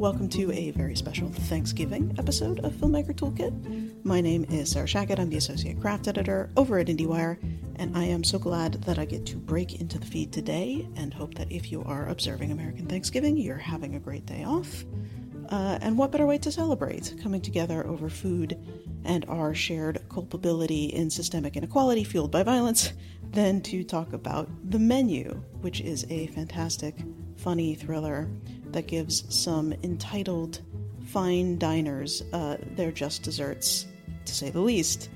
welcome to a very special Thanksgiving episode of Filmmaker Toolkit. My name is Sarah Shachat. I'm the Associate Craft Editor over at IndieWire, and I am so glad that I get to break into the feed today and hope that if you are observing American Thanksgiving, you're having a great day off. Uh, and what better way to celebrate coming together over food and our shared culpability in systemic inequality fueled by violence than to talk about The Menu, which is a fantastic, funny thriller that gives some entitled fine diners uh, their just desserts, to say the least.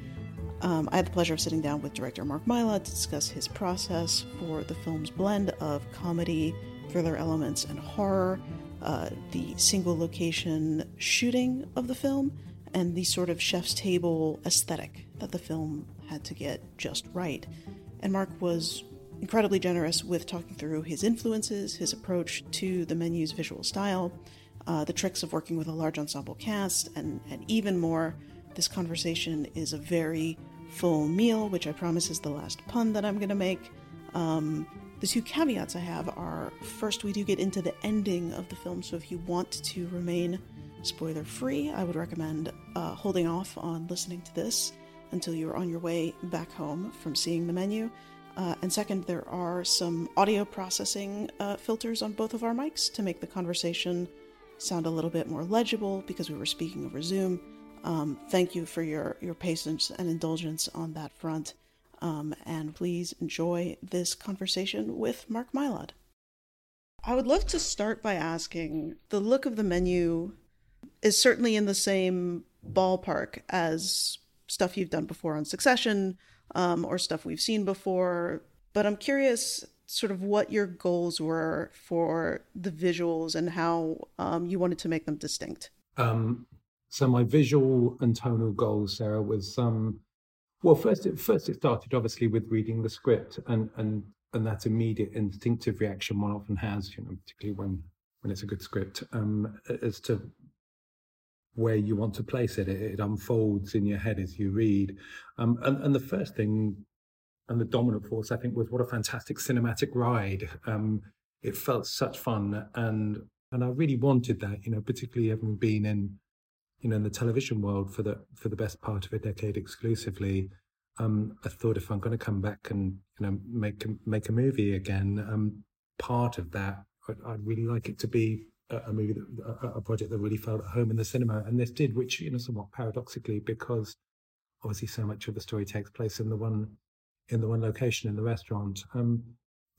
Um, I had the pleasure of sitting down with director Mark Mylod to discuss his process for the film's blend of comedy, thriller elements, and horror, uh, the single location shooting of the film, and the sort of chef's table aesthetic that the film had to get just right. And Mark was incredibly generous with talking through his influences, his approach to the menu's visual style, uh, the tricks of working with a large ensemble cast, and, and even more. This conversation is a very full meal, which I promise is the last pun that I'm going to make. Um, the two caveats I have are first, we do get into the ending of the film, so if you want to remain spoiler free, I would recommend uh, holding off on listening to this until you're on your way back home from seeing the menu. Uh, and second, there are some audio processing uh, filters on both of our mics to make the conversation sound a little bit more legible because we were speaking over Zoom. Um, thank you for your, your patience and indulgence on that front. Um, and please enjoy this conversation with Mark Mylod. I would love to start by asking the look of the menu is certainly in the same ballpark as stuff you've done before on Succession, um, or stuff we've seen before. But I'm curious, sort of, what your goals were for the visuals and how um, you wanted to make them distinct. Um, so my visual and tonal goals, Sarah, was um, well, first it first it started obviously with reading the script and and and that immediate instinctive reaction one often has, you know, particularly when when it's a good script, um, as to where you want to place it. It, it unfolds in your head as you read. Um, and, and the first thing and the dominant force, I think, was what a fantastic cinematic ride. Um, it felt such fun, and and I really wanted that. You know, particularly having been in, you know, in the television world for the for the best part of a decade exclusively. Um, I thought if I'm going to come back and you know make make a movie again, um, part of that I'd, I'd really like it to be a movie, that, a, project that really felt at home in the cinema, and this did, which you know, somewhat paradoxically, because obviously so much of the story takes place in the one in the one location in the restaurant. Um,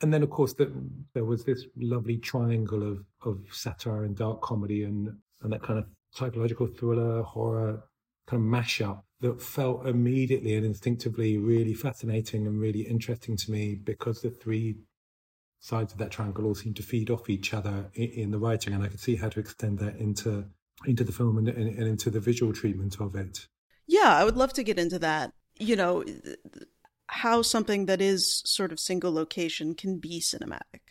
and then, of course, the, there was this lovely triangle of of satire and dark comedy and and that kind of psychological thriller, horror kind of mashup that felt immediately and instinctively really fascinating and really interesting to me because the three sides of that triangle all seem to feed off each other in, in the writing, and I could see how to extend that into into the film and, and, and into the visual treatment of it. Yeah, I would love to get into that. You know, how something that is sort of single location can be cinematic.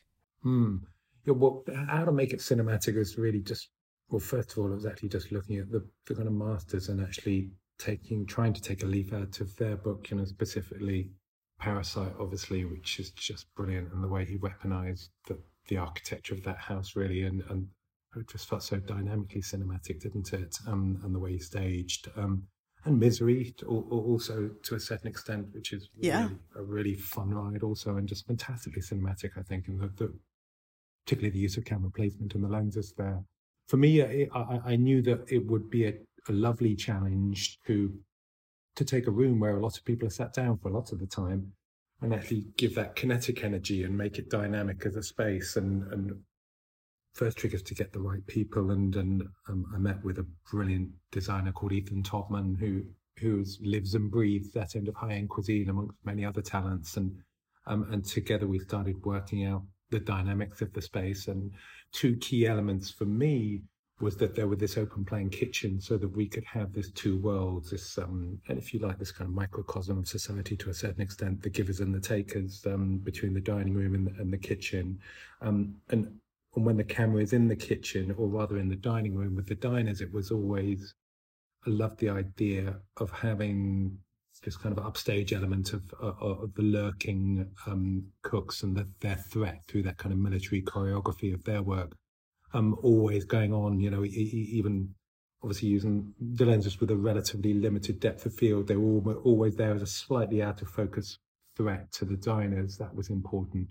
Hmm. Yeah, well, how to make it cinematic is really just well. First of all, it was actually just looking at the, the kind of masters and actually taking, trying to take a leaf out of their book, you know, specifically Parasite, obviously, which is just brilliant, and the way he weaponized the, the architecture of that house, really, and, and it just felt so dynamically cinematic, didn't it? Um, and the way he staged. Um, and Misery, also to a certain extent, which is yeah. a really fun ride, also, and just fantastically cinematic, I think, and the, the particularly the use of camera placement and the lenses there. For me, I, I, I knew that it would be a, a lovely challenge to to take a room where a lot of people are sat down for a lot of the time and actually give that kinetic energy and make it dynamic as a space and and first trick is to get the right people and and um, I met with a brilliant designer called Ethan Tobman who who lives and breathes that end of high end cuisine amongst many other talents. And um, and together we started working out the dynamics of the space. And two key elements for me was that there was this open plan kitchen so that we could have this two worlds, this, um, and if you like, this kind of microcosm of society to a certain extent, the givers and the takers um, between the dining room and, and the kitchen. Um, and, and when the camera is in the kitchen, or rather in the dining room with the diners, it was always, I loved the idea of having this kind of upstage element of, of, of the lurking um, cooks and the, their threat through that kind of military choreography of their work um, always going on. You know, even obviously using the lenses with a relatively limited depth of field, they were always there as a slightly out of focus threat to the diners. That was important.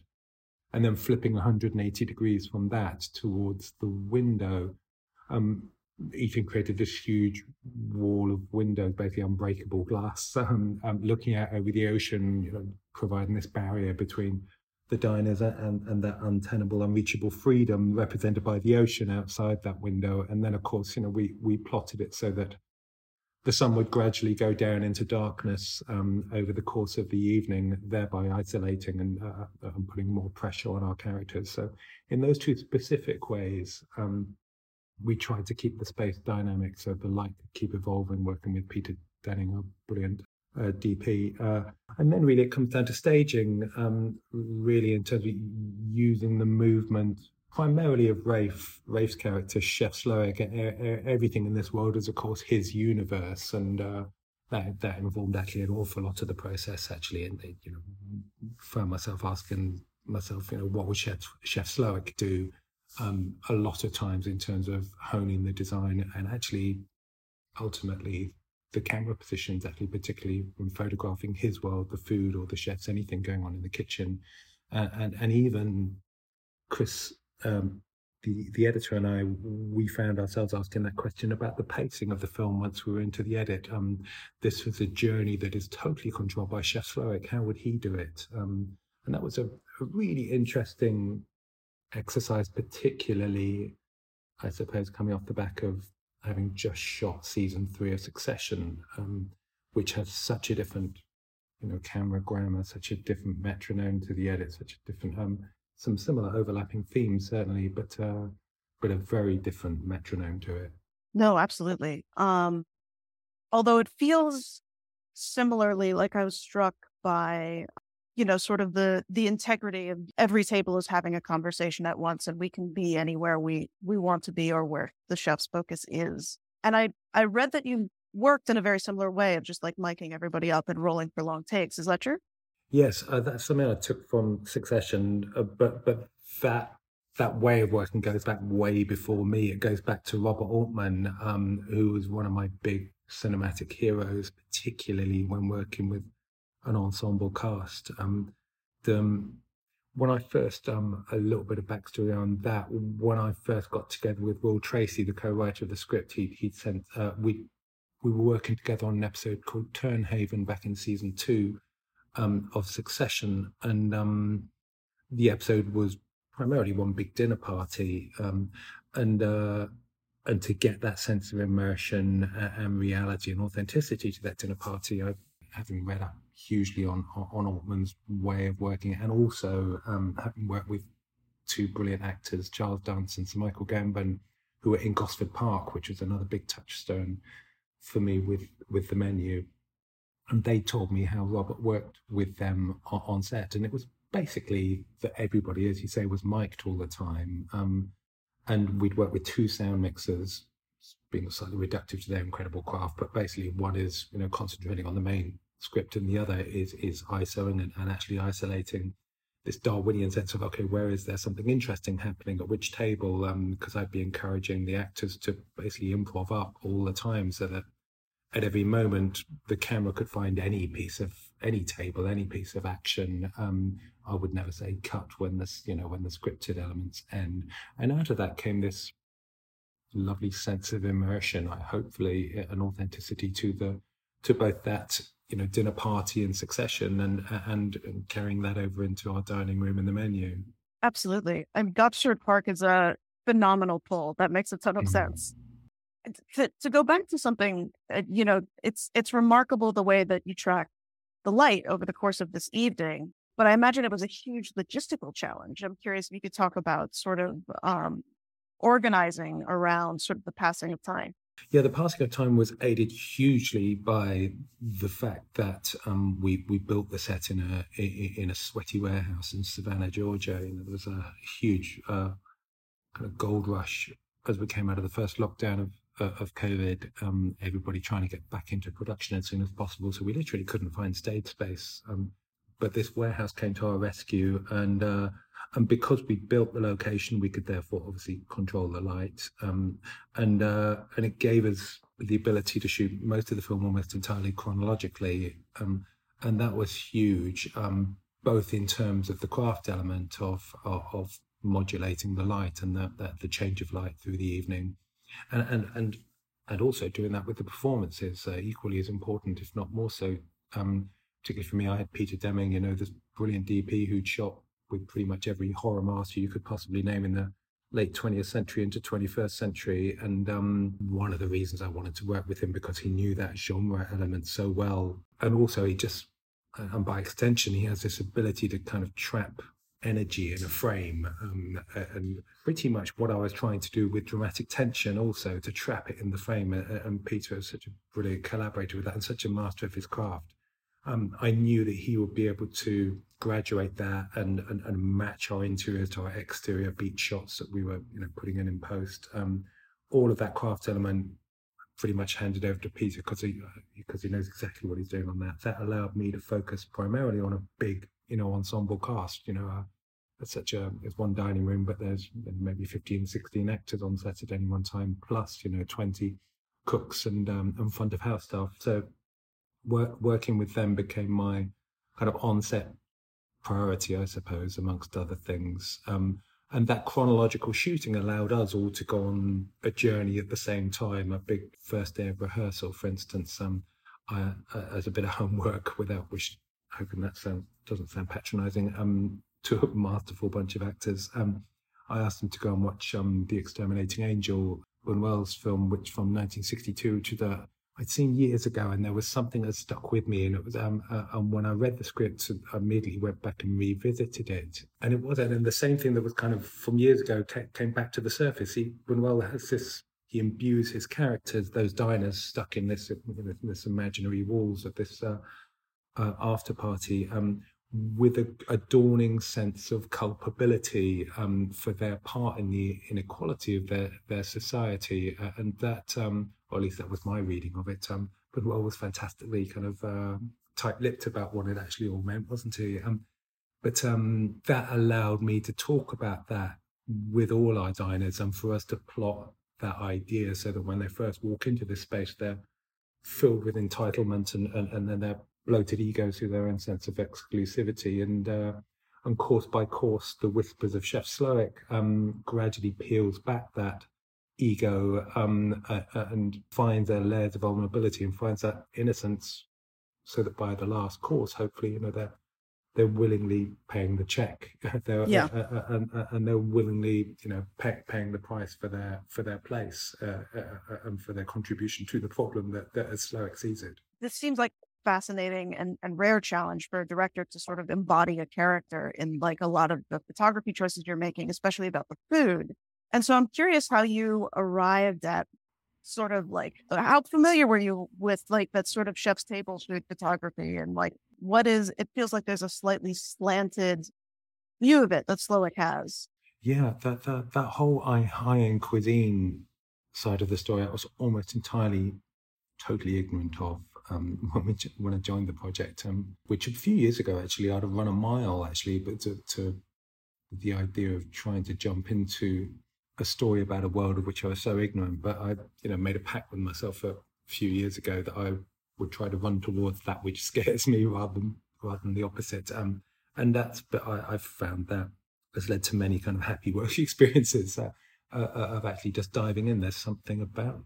And then flipping 180 degrees from that towards the window, um, Ethan created this huge wall of windows, basically unbreakable glass, um, um, looking out over the ocean, you know, providing this barrier between the diners and, and that untenable, unreachable freedom represented by the ocean outside that window. And then, of course, you know, we, we plotted it so that the sun would gradually go down into darkness um, over the course of the evening, thereby isolating and, uh, uh and, putting more pressure on our characters. So, in those two specific ways, um, we tried to keep the space dynamic so the light could keep evolving, working with Peter Deming, a brilliant uh, DP. Uh, and then really it comes down to staging, um, really in terms of using the movement primarily of Rafe, Rafe's character, Chef Slowik. Everything in this world is, of course, his universe. And uh, that, that involved actually an awful lot of the process, actually. And, you know, found myself asking myself, you know, what would Chef, Chef Slowik do? Um, a lot of times in terms of honing the design and actually ultimately the camera positions, actually, particularly when photographing his world, the food or the chefs, anything going on in the kitchen, uh, and and even Chris, um, the the editor and I, we found ourselves asking that question about the pacing of the film once we were into the edit. Um, this was a journey that is totally controlled by Chef Slowik. How would he do it? Um, and that was a, a really interesting exercise, particularly, I suppose, coming off the back of having just shot season three of Succession, um, which has such a different, you know, camera grammar, such a different metronome to the edit, such a different, um, some similar overlapping themes certainly, but uh, but a very different metronome to it. No, absolutely. Um, although it feels similarly like I was struck by you know sort of the the integrity of every table is having a conversation at once and we can be anywhere we we want to be or where the chef's focus is and i i read that you worked in a very similar way of just like miking everybody up and rolling for long takes is that true yes uh, that's something i took from succession uh, but but that that way of working goes back way before me. It goes back to Robert Altman, um, who was one of my big cinematic heroes, particularly when working with an ensemble cast. Um, the, um, when I first, um, a little bit of backstory on that, when I first got together with Will Tracy, the co-writer of the script, he, he'd sent, uh, we, we were working together on an episode called Tern Haven back in season two um, of Succession. And um, the episode was primarily one big dinner party. Um, and, uh, and to get that sense of immersion and reality and authenticity to that dinner party, I, having read up hugely on on Altman's way of working, and also um, having worked with two brilliant actors, Charles Dance and Sir Michael Gambon, who were in Gosford Park, which was another big touchstone for me with with the menu. And they told me how Robert worked with them on, on set, and it was basically that everybody, as you say, was mic'd all the time. Um, and we'd work with two sound mixers, being slightly reductive to their incredible craft, but basically one is you know concentrating on the main script and the other is is ISOing and, and actually isolating this Darwinian sense of okay, where is there something interesting happening at which table? Because um, I'd be encouraging the actors to basically improv up all the time, so that at every moment the camera could find any piece of any table, any piece of action. Um, I would never say cut when this, you know, when the scripted elements end. And out of that came this lovely sense of immersion. I hopefully an authenticity to the to both that you know dinner party in succession and, and and carrying that over into our dining room and the menu. Absolutely. I mean gosford park is a phenomenal pull. That makes a ton of mm. sense. To, to go back to something uh, you know it's it's remarkable the way that you track the light over the course of this evening but i imagine it was a huge logistical challenge. I'm curious if you could talk about sort of um, organizing around sort of the passing of time yeah, the passing of time was aided hugely by the fact that um, we we built the set in a in a sweaty warehouse in Savannah, Georgia. Know, there was a huge uh, kind of gold rush as we came out of the first lockdown of uh, of COVID. Um, everybody trying to get back into production as soon as possible, so we literally couldn't find stage space. Um, but this warehouse came to our rescue, and uh, and because we built the location, we could therefore obviously control the light, um, and uh, and it gave us the ability to shoot most of the film almost entirely chronologically, um, and that was huge, um, both in terms of the craft element of of, of modulating the light and the, the, the change of light through the evening, and and and and also doing that with the performances uh, equally as important, if not more so. Um, particularly for me, I had Peter Deming, you know, this brilliant DP who'd shot with pretty much every horror master you could possibly name in the late 20th century into 21st century. And um, one of the reasons I wanted to work with him because he knew that genre element so well. And also, he just, and by extension, he has this ability to kind of trap energy in a frame. Um, and pretty much what I was trying to do with dramatic tension also to trap it in the frame. And Peter is such a brilliant collaborator with that and such a master of his craft um, I knew that he would be able to graduate that and, and, and, match our interior to our exterior beat shots that we were you know putting in in post. Um, all of that craft element pretty much handed over to Peter because he because he knows exactly what he's doing on that. That allowed me to focus primarily on a big you know ensemble cast. You know, uh, such a it's one dining room, but there's maybe 15, 16 actors on set at any one time, plus you know 20 cooks and um, and front of house staff. So work, working with them became my kind of onset priority, I suppose, amongst other things. Um, and that chronological shooting allowed us all to go on a journey at the same time. A big first day of rehearsal, for instance, um, I, uh, as a bit of homework, without which hoping that sound, doesn't sound patronising, um, to a masterful bunch of actors. Um, I asked them to go and watch um, The Exterminating Angel, Buñuel's film, which from 1962, which is a I'd seen years ago, and there was something that stuck with me. And it was, um, uh, and when I read the script, I immediately went back and revisited it. And it was, and the same thing that was kind of from years ago came back to the surface. He, Buñuel has this, he imbues his characters, those diners stuck in this, in this imaginary walls of this uh, uh, after party, um, with a, a, dawning sense of culpability um, for their part in the inequality of their their society, uh, and that um, or at least that was my reading of it. Um, was fantastically kind of uh, tight-lipped about what it actually all meant, wasn't he? Um, but um, that allowed me to talk about that with all our diners and for us to plot that idea so that when they first walk into this space, they're filled with entitlement and, and, and then their bloated egos through their own sense of exclusivity. And uh, and course by course, the whispers of Chef Slowik um, gradually peels back that ego um, uh, uh, and finds their layers of vulnerability and finds that innocence so that by the last course hopefully you know they're they're willingly paying the check. They're, yeah. Uh, uh, uh and, uh, and, they're willingly you know pay, paying the price for their for their place uh, and for their contribution to the problem that, that as Slowik sees it this seems like fascinating and, and rare challenge for a director to sort of embody a character in like a lot of the photography choices you're making especially about the food and so I'm curious how you arrived at sort of like uh, how familiar were you with like that sort of chef's table food photography and like what is it feels like there's a slightly slanted view of it that Slowik has. Yeah, that that that whole high end cuisine side of the story I was almost entirely totally ignorant of um, when we when I joined the project, um, which a few years ago actually I'd have run a mile actually, but to, to the idea of trying to jump into a story about a world of which I was so ignorant. But I, you know, made a pact with myself a few years ago that I would try to run towards that which scares me rather than rather than the opposite. Um, and that's, but I, have found that has led to many kind of happy work experiences uh, uh, of actually just diving in. There's something about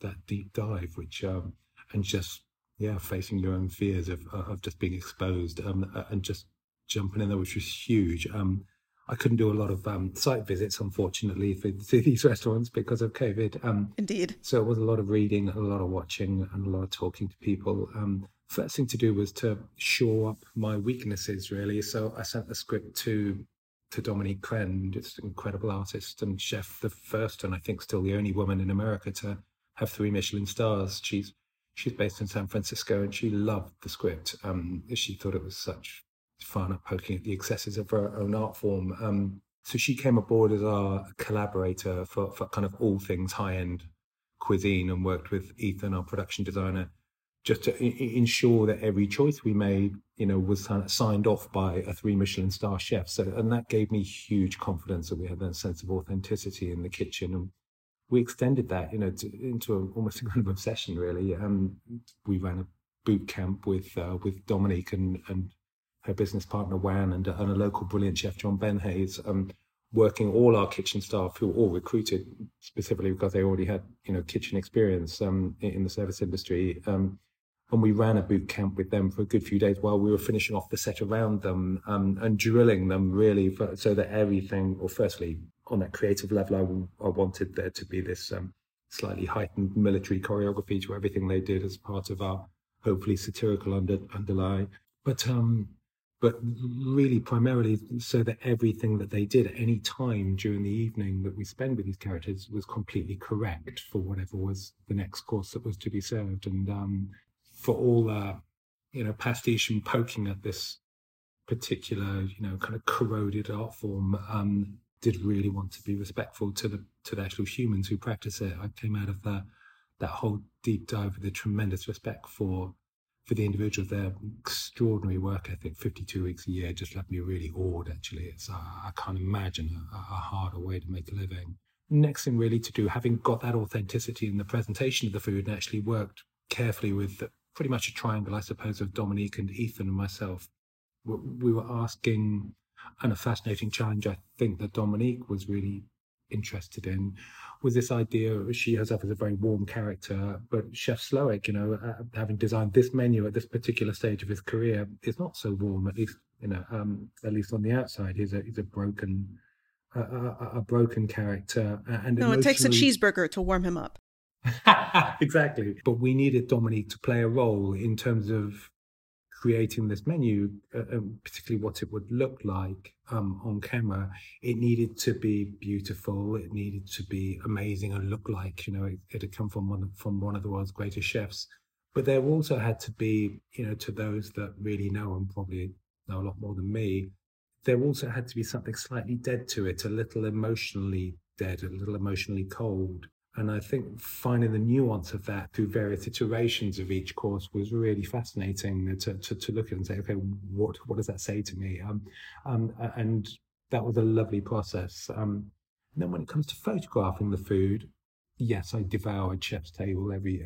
that deep dive, which um, and just yeah, facing your own fears of of just being exposed um, uh, and just jumping in there, which was huge. Um, I couldn't do a lot of um, site visits, unfortunately, for, for, these restaurants because of COVID. Um, Indeed. So it was a lot of reading, a lot of watching, and a lot of talking to people. Um, first thing to do was to shore up my weaknesses, really. So I sent the script to to Dominique Crenn, just an incredible artist and chef, the first and I think still the only woman in America to have three Michelin stars. She's she's based in San Francisco and she loved the script. Um, she thought it was such fun at poking at the excesses of her own art form. Um, so she came aboard as our collaborator for, for kind of all things high end cuisine and worked with Ethan, our production designer, just to I- ensure that every choice we made, you know, was signed off by a three Michelin star chef. So, and that gave me huge confidence that we had that sense of authenticity in the kitchen. And we extended that, you know, to, into a, almost a kind of obsession, really. Um, we ran a boot camp with uh, with Dominique and and her business partner Wan and, and a local brilliant chef John Benhays. Um, working all our kitchen staff who were all recruited specifically because they already had you know kitchen experience um, in the service industry um, and we ran a boot camp with them for a good few days while we were finishing off the set around them um, and drilling them really for, so that everything or firstly on that creative level I, I wanted there to be this um, slightly heightened military choreography to everything they did as part of our hopefully satirical under, underlie but um but really primarily so that everything that they did at any time during the evening that we spend with these characters was completely correct for whatever was the next course that was to be served. And um, for all the you know pastiche and poking at this particular you know kind of corroded art form um, did really want to be respectful to the to the actual humans who practice it. I came out of the that whole deep dive with a tremendous respect for for the individual, their extraordinary work ethic, 52 weeks a year, just left me really awed, actually. It's, uh, I can't imagine a, a, harder way to make a living. Next thing really to do, having got that authenticity in the presentation of the food and actually worked carefully with the, pretty much a triangle, I suppose, of Dominique and Ethan and myself, we were asking, and a fascinating challenge I think that Dominique was really interested in was this idea she herself is a very warm character but chef Slowik you know uh, having designed this menu at this particular stage of his career is not so warm at least you know um, at least on the outside. He's a he's a broken a, a, a broken character and no it takes a cheeseburger to warm him up. Exactly. But we needed dominique to play a role in terms of creating this menu, uh, um, particularly what it would look like um, on camera, it needed to be beautiful. It needed to be amazing and look like you know it, it had come from one from one of the world's greatest chefs. But there also had to be, you know, to those that really know and probably know a lot more than me, there also had to be something slightly dead to it, a little emotionally dead, a little emotionally cold. And I think finding the nuance of that through various iterations of each course was really fascinating to, to, to look at and say, okay, what, what does that say to me? Um, um, and that was a lovely process. Um, and then when it comes to photographing the food, yes, I devoured Chef's Table every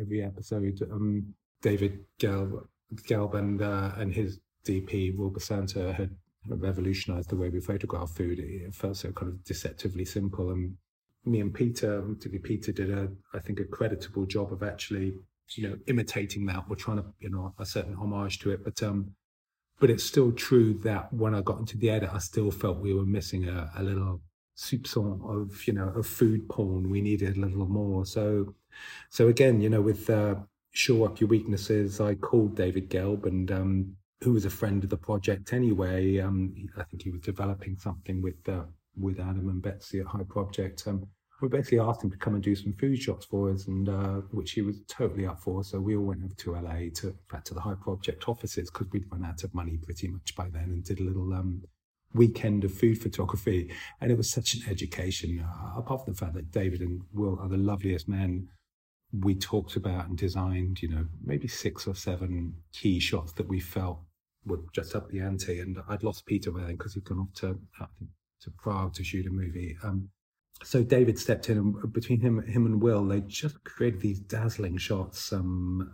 every episode. Um, David Gelb, Gelb and, uh, and his DP, Wilbur Basanta, had revolutionized the way we photograph food. It felt so kind of deceptively simple and me and Peter, particularly Peter, did a I think a creditable job of actually you know imitating that. We're trying to you know a certain homage to it, but um, but it's still true that when I got into the edit, I still felt we were missing a, a little soupçon of you know of food porn. We needed a little more. So so again, you know, with uh, show up your weaknesses, I called David Gelb and. Um, who was a friend of the project anyway? Um, I think he was developing something with uh, with Adam and Betsy at Hyperobject. Um, we basically asked him to come and do some food shots for us, and uh, which he was totally up for. So we all went over to LA to, fact, to the Hyperobject offices because we'd run out of money pretty much by then, and did a little um, weekend of food photography. And it was such an education. Uh, apart from the fact that David and Will are the loveliest men, we talked about and designed, you know, maybe six or seven key shots that we felt would just up the ante. And I'd lost Peter by then because he'd gone off to, I think, to Prague to shoot a movie. Um, so David stepped in, and between him, him and Will, they just created these dazzling shots, um,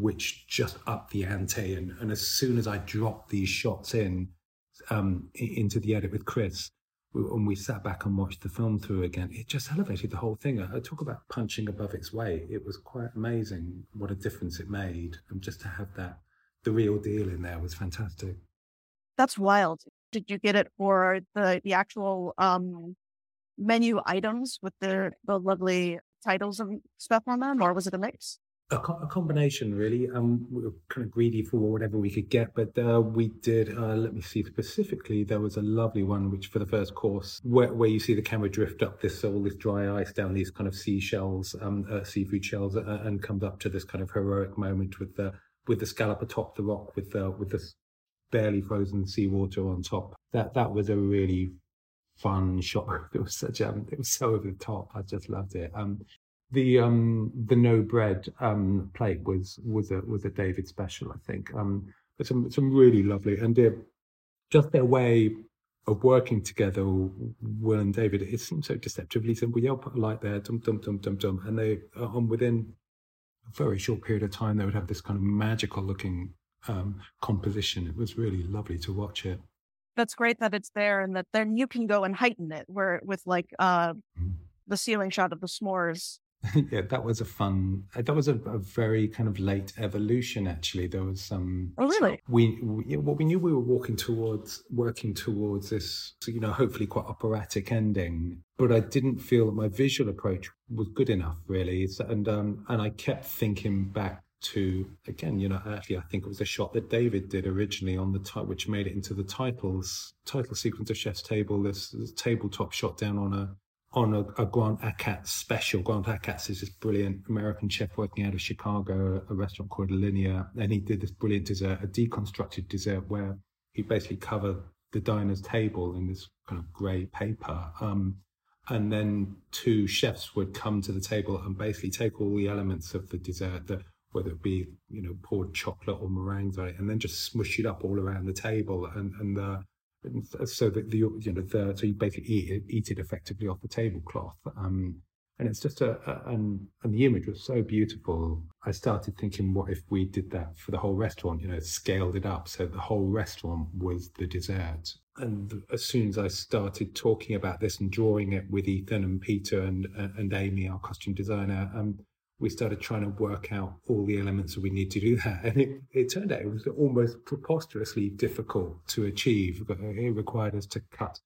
which just upped the ante. And, and, as soon as I dropped these shots in um, into the edit with Chris, and we sat back and watched the film through again, it just elevated the whole thing. I talk about punching above its weight. It was quite amazing what a difference it made, and just to have that the real deal in there was fantastic. That's wild did you get it for the the actual um, menu items with the the lovely titles and stuff on them, or was it a mix? A, co- a combination, really. Um, we were kind of greedy for whatever we could get, but uh, we did. Uh, let me see specifically. There was a lovely one, which for the first course, where, where you see the camera drift up this all this dry ice down these kind of seashells, um, uh, seafood shells, uh, and comes up to this kind of heroic moment with the with the scallop atop the rock, with the with the barely frozen seawater on top. That that was a really fun shot. It was such um, it was so over the top. I just loved it. Um, the um the no bread um plate was was a was a David special, I think. Um, some some really lovely and uh, just their way of working together, Will and David, it seems so deceptively simple. You'll put a light there, dum dum dum dum dum, and they on within a very short period of time they would have this kind of magical looking um, composition. It was really lovely to watch it. That's great that it's there, and that then you can go and heighten it, where with like uh, mm-hmm. the ceiling shot of the s'mores yeah, that was a fun. Uh, that was a, a, very kind of late evolution. Actually, there was some. Oh, really? We, we well, we knew we were walking towards, working towards this, you know, hopefully quite operatic ending. But I didn't feel that my visual approach was good enough, really. And um, and I kept thinking back to again, you know, actually, I think it was a shot that David did originally on the type, which made it into the titles title sequence of Chef's Table. This, this tabletop shot down on a on a, a Grant Achatz special. Grant Achatz is this brilliant American chef working out of Chicago, a restaurant called Alinea and he did this brilliant dessert, a deconstructed dessert where he basically covered the diner's table in this kind of grey paper. Um, and then two chefs would come to the table and basically take all the elements of the dessert, the, whether it be you know poured chocolate or meringues on it, and then just smush it up all around the table. And and the so that the you know the so you basically eat it, eat it effectively off the tablecloth. Um, and it's just a, a, and and the image was so beautiful. I started thinking, what if we did that for the whole restaurant? You know, scaled it up so the whole restaurant was the dessert. And as soon as I started talking about this and drawing it with Ethan and Peter and and Amy, our costume designer, um, we started trying to work out all the elements that we need to do that. And it, it turned out it was almost preposterously difficult to achieve. It required us to cut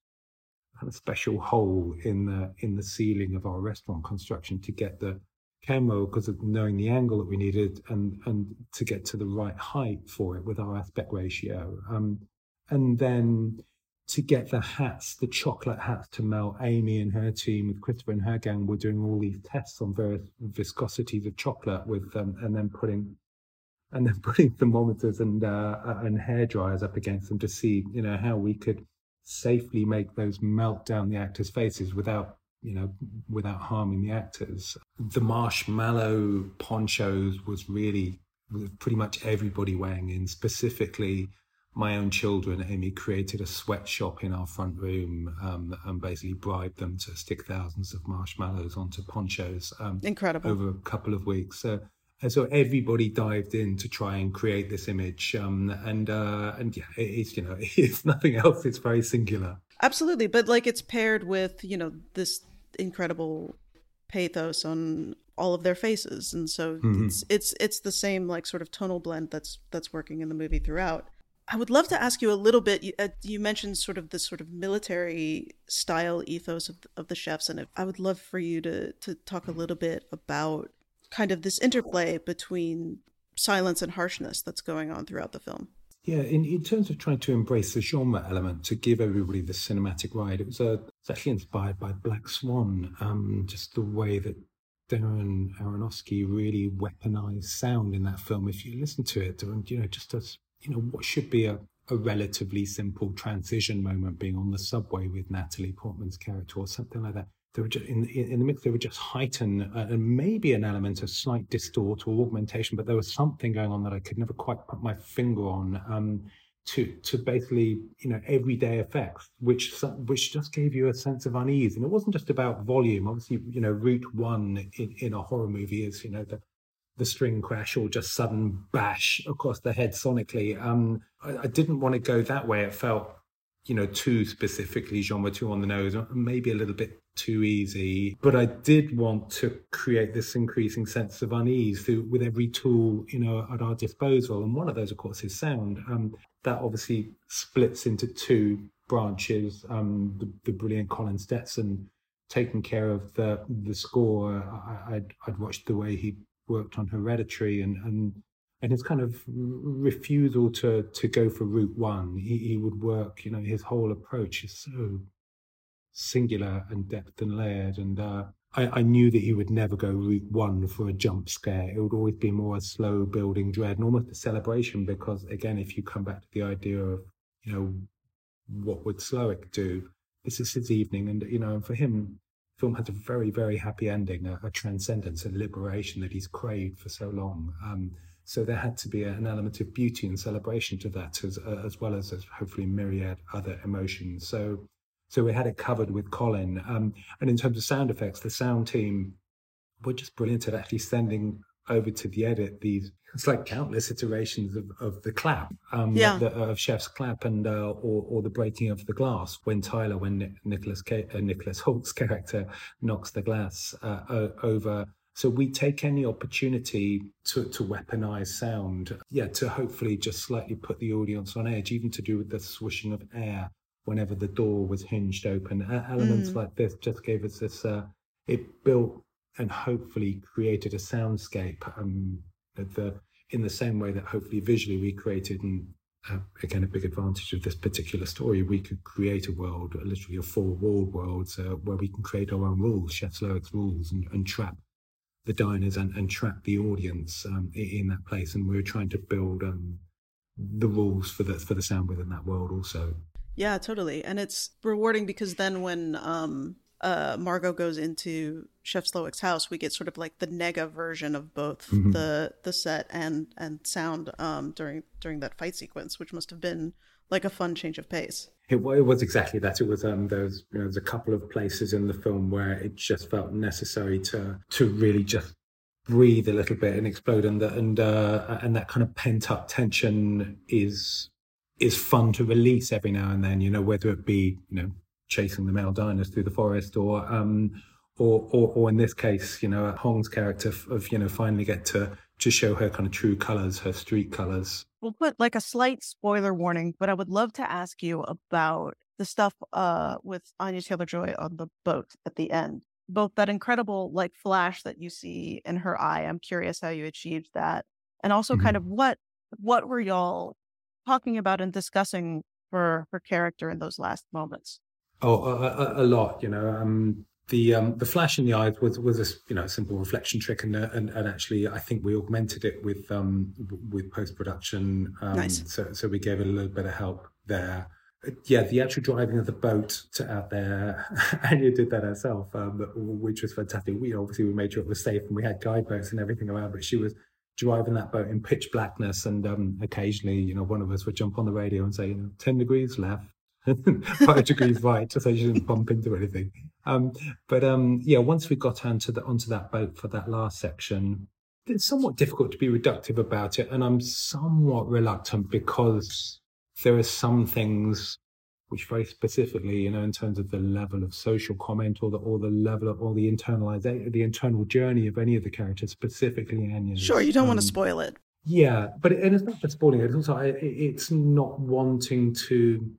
a special hole in the in the ceiling of our restaurant construction to get the camera because of knowing the angle that we needed and and to get to the right height for it with our aspect ratio. Um, and then to get the hats, the chocolate hats to melt. Amy and her team with Christopher and her gang were doing all these tests on various viscosities of chocolate with them, and then putting and then putting thermometers and uh, and hair dryers up against them to see, you know, how we could safely make those melt down the actors' faces without, you know, without harming the actors. The marshmallow ponchos was really pretty much everybody weighing in, specifically my own children, Amy created a sweatshop in our front room um, and basically bribed them to stick thousands of marshmallows onto ponchos. Um, Incredible. Over a couple of weeks. So, and so everybody dived in to try and create this image. Um, and uh, and yeah, it's you know it's nothing else. It's very singular. Absolutely, but like it's paired with you know this incredible pathos on all of their faces, and so mm-hmm. it's it's it's the same like sort of tonal blend that's that's working in the movie throughout. I would love to ask you a little bit. You, uh, you mentioned sort of the sort of military style ethos of, of the chefs, and I would love for you to to talk a little bit about kind of this interplay between silence and harshness that's going on throughout the film. Yeah, in, in terms of trying to embrace the genre element to give everybody the cinematic ride, it was, a, it's actually inspired by Black Swan. Um, just the way that Darren Aronofsky really weaponized sound in that film. If you listen to it, you know, just as you know, what should be a, a relatively simple transition moment being on the subway with Natalie Portman's character or something like that. They were just, in, in the mix, they would just heighten uh, and maybe an element of slight distort or augmentation, but there was something going on that I could never quite put my finger on. Um, to to basically you know everyday effects which which just gave you a sense of unease and it wasn't just about volume obviously you know route one in, in a horror movie is you know the the string crash or just sudden bash across the head sonically. Um, I, I, didn't want to go that way. It felt, you know, too specifically genre, too on the nose, maybe a little bit too easy. But I did want to create this increasing sense of unease through, with every tool, you know, at our disposal. And one of those, of course, is sound. Um, that obviously splits into two branches. Um, the, the brilliant Colin Stetson taking care of the the score. I, would I'd watched the way he worked on Hereditary and and and his kind of refusal to to go for route one. He, he would work, you know, his whole approach is so singular and depth and layered. And uh, I, I, knew that he would never go route one for a jump scare. It would always be more a slow building dread and almost a celebration because, again, if you come back to the idea of, you know, what would Slowik do? This is his evening. And, you know, for him, film has a very, very happy ending, a, a transcendence, a liberation that he's craved for so long. Um, so there had to be an element of beauty and celebration to that, as, uh, as well as, as hopefully myriad other emotions. So, so we had it covered with Colin. Um, and in terms of sound effects, the sound team were just brilliant at actually sending over to the edit these it's like countless iterations of, of the clap um yeah. the, of chef's clap and uh, or, or the breaking of the glass when tyler when nicholas K, uh, nicholas Hoult's character knocks the glass uh, over so we take any opportunity to, to weaponize sound yeah to hopefully just slightly put the audience on edge even to do with the swishing of air whenever the door was hinged open elements mm. like this just gave us this uh, it built and hopefully created a soundscape um, the, in the same way that hopefully visually we created and uh, again a big advantage of this particular story we could create a world literally a four wall world uh, where we can create our own rules chef slowik's rules and, and, trap the diners and, and trap the audience um, in that place. And we were trying to build um, the rules for the for the sound within that world also. Yeah totally. And it's rewarding because then when um uh, Margot goes into Chef Slowik's house, we get sort of like the nega version of both mm-hmm. the the set and and sound um, during during that fight sequence, which must have been like a fun change of pace. It, it was exactly that. It was um, there was you know, there's a couple of places in the film where it just felt necessary to to really just breathe a little bit and explode, and the, and uh, and that kind of pent up tension is is fun to release every now and then. You know, whether it be you know chasing the male diners through the forest or um or, or, or in this case, you know, Hong's character of, you know, finally get to to show her kind of true colors, her street colors. We'll put like a slight spoiler warning, but I would love to ask you about the stuff uh with Anya Taylor Joy on the boat at the end. Both that incredible like flash that you see in her eye. I'm curious how you achieved that. And also mm-hmm. kind of what what were y'all talking about and discussing for her character in those last moments? Oh, a, a, lot. You know, um, the um, the flash in the eyes was was a you know simple reflection trick, and uh, and, and actually I think we augmented it with um, with post production. Um, nice. So so we gave it a little bit of help there. Yeah, the actual driving of the boat to out there, Anya did that herself, um, which was fantastic. We obviously we made sure it was safe, and we had guide boats and everything around, but she was driving that boat in pitch blackness, and um, occasionally, you know, one of us would jump on the radio and say, you know, ten degrees left, five degrees right, so you didn't bump into anything. Um, but um, yeah, once we got onto the onto that boat for that last section, it's somewhat difficult to be reductive about it, and I'm somewhat reluctant because there are some things which very specifically, you know, in terms of the level of social comment or the or the level of or the internalization, the internal journey of any of the characters, specifically Anya. Sure, you don't um, want to spoil it. Yeah, but it, and it's not just spoiling it. It's also it's not wanting to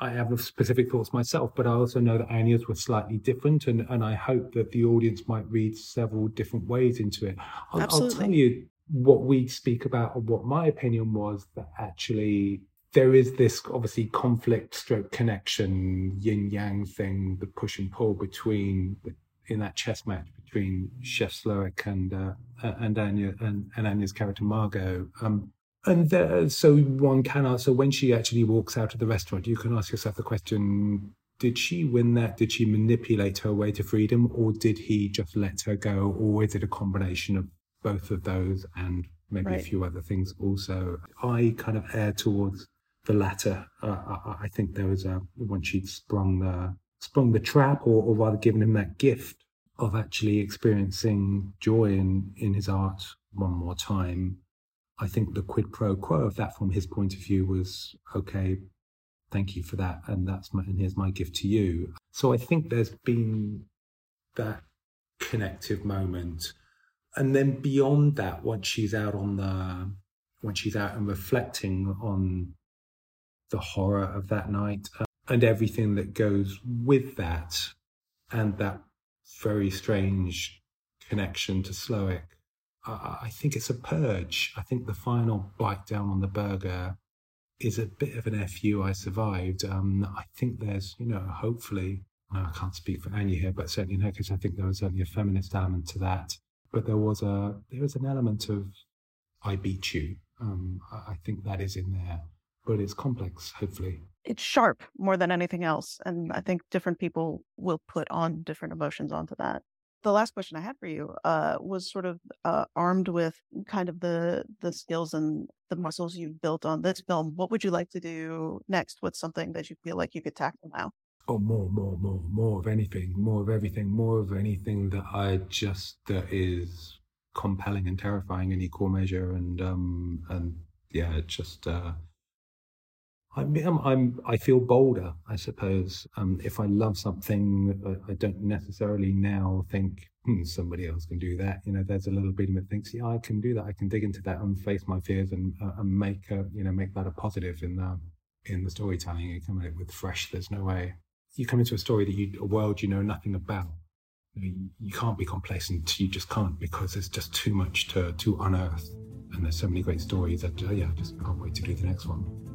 I have specific thoughts myself, but I also know that Anya's were slightly different, and, and I hope that the audience might read several different ways into it. I'll, I'll tell you what we speak about, or what my opinion was that actually there is this obviously conflict stroke connection, yin yang thing, the push and pull between in that chess match between Chef Slowik and uh, and Anya and, and Anya's character Margot. Um, and there, so one can answer when she actually walks out of the restaurant, you can ask yourself the question did she win that? Did she manipulate her way to freedom, or did he just let her go? Or is it a combination of both of those and maybe right. a few other things also? I kind of err towards the latter. Uh, I, I, think there was a when she'd sprung the sprung the trap, or, or rather given him that gift of actually experiencing joy in in his art one more time I think the quid pro quo of that from his point of view was okay, thank you for that. And that's my, and here's my gift to you. So I think there's been that connective moment. And then beyond that, once she's out on the, when she's out and reflecting on the horror of that night uh, and everything that goes with that and that very strange connection to Slowik I think it's a purge. I think the final bite down on the burger is a bit of an fu. I survived. Um, I think there's, you know, hopefully, I can't speak for Anya here, but certainly in her case, I think there was certainly a feminist element to that. But there was a there was an element of I beat you. Um, I think that is in there. but it's complex. Hopefully, it's sharp more than anything else, and I think different people will put on different emotions onto that the last question I had for you uh, was sort of uh, armed with kind of the the skills and the muscles you've built on this film. What would you like to do next? What's something that you feel like you could tackle now? Oh, more, more, more, more of anything, more of everything, more of anything that I just that is compelling and terrifying in equal measure, and um and yeah, just uh, I'm, I'm, i feel bolder, I suppose. Um, if I love something, I, I don't necessarily now think hmm, somebody else can do that. You know, there's a little bit of me that thinks, yeah, I can do that. I can dig into that and face my fears and, uh, and make a, you know, make that a positive in the in the storytelling. You come at it with fresh. There's no way you come into a story that you a world you know nothing about. You, you can't be complacent. You just can't because there's just too much to to unearth, and there's so many great stories that uh, yeah, just can't wait to do the next one.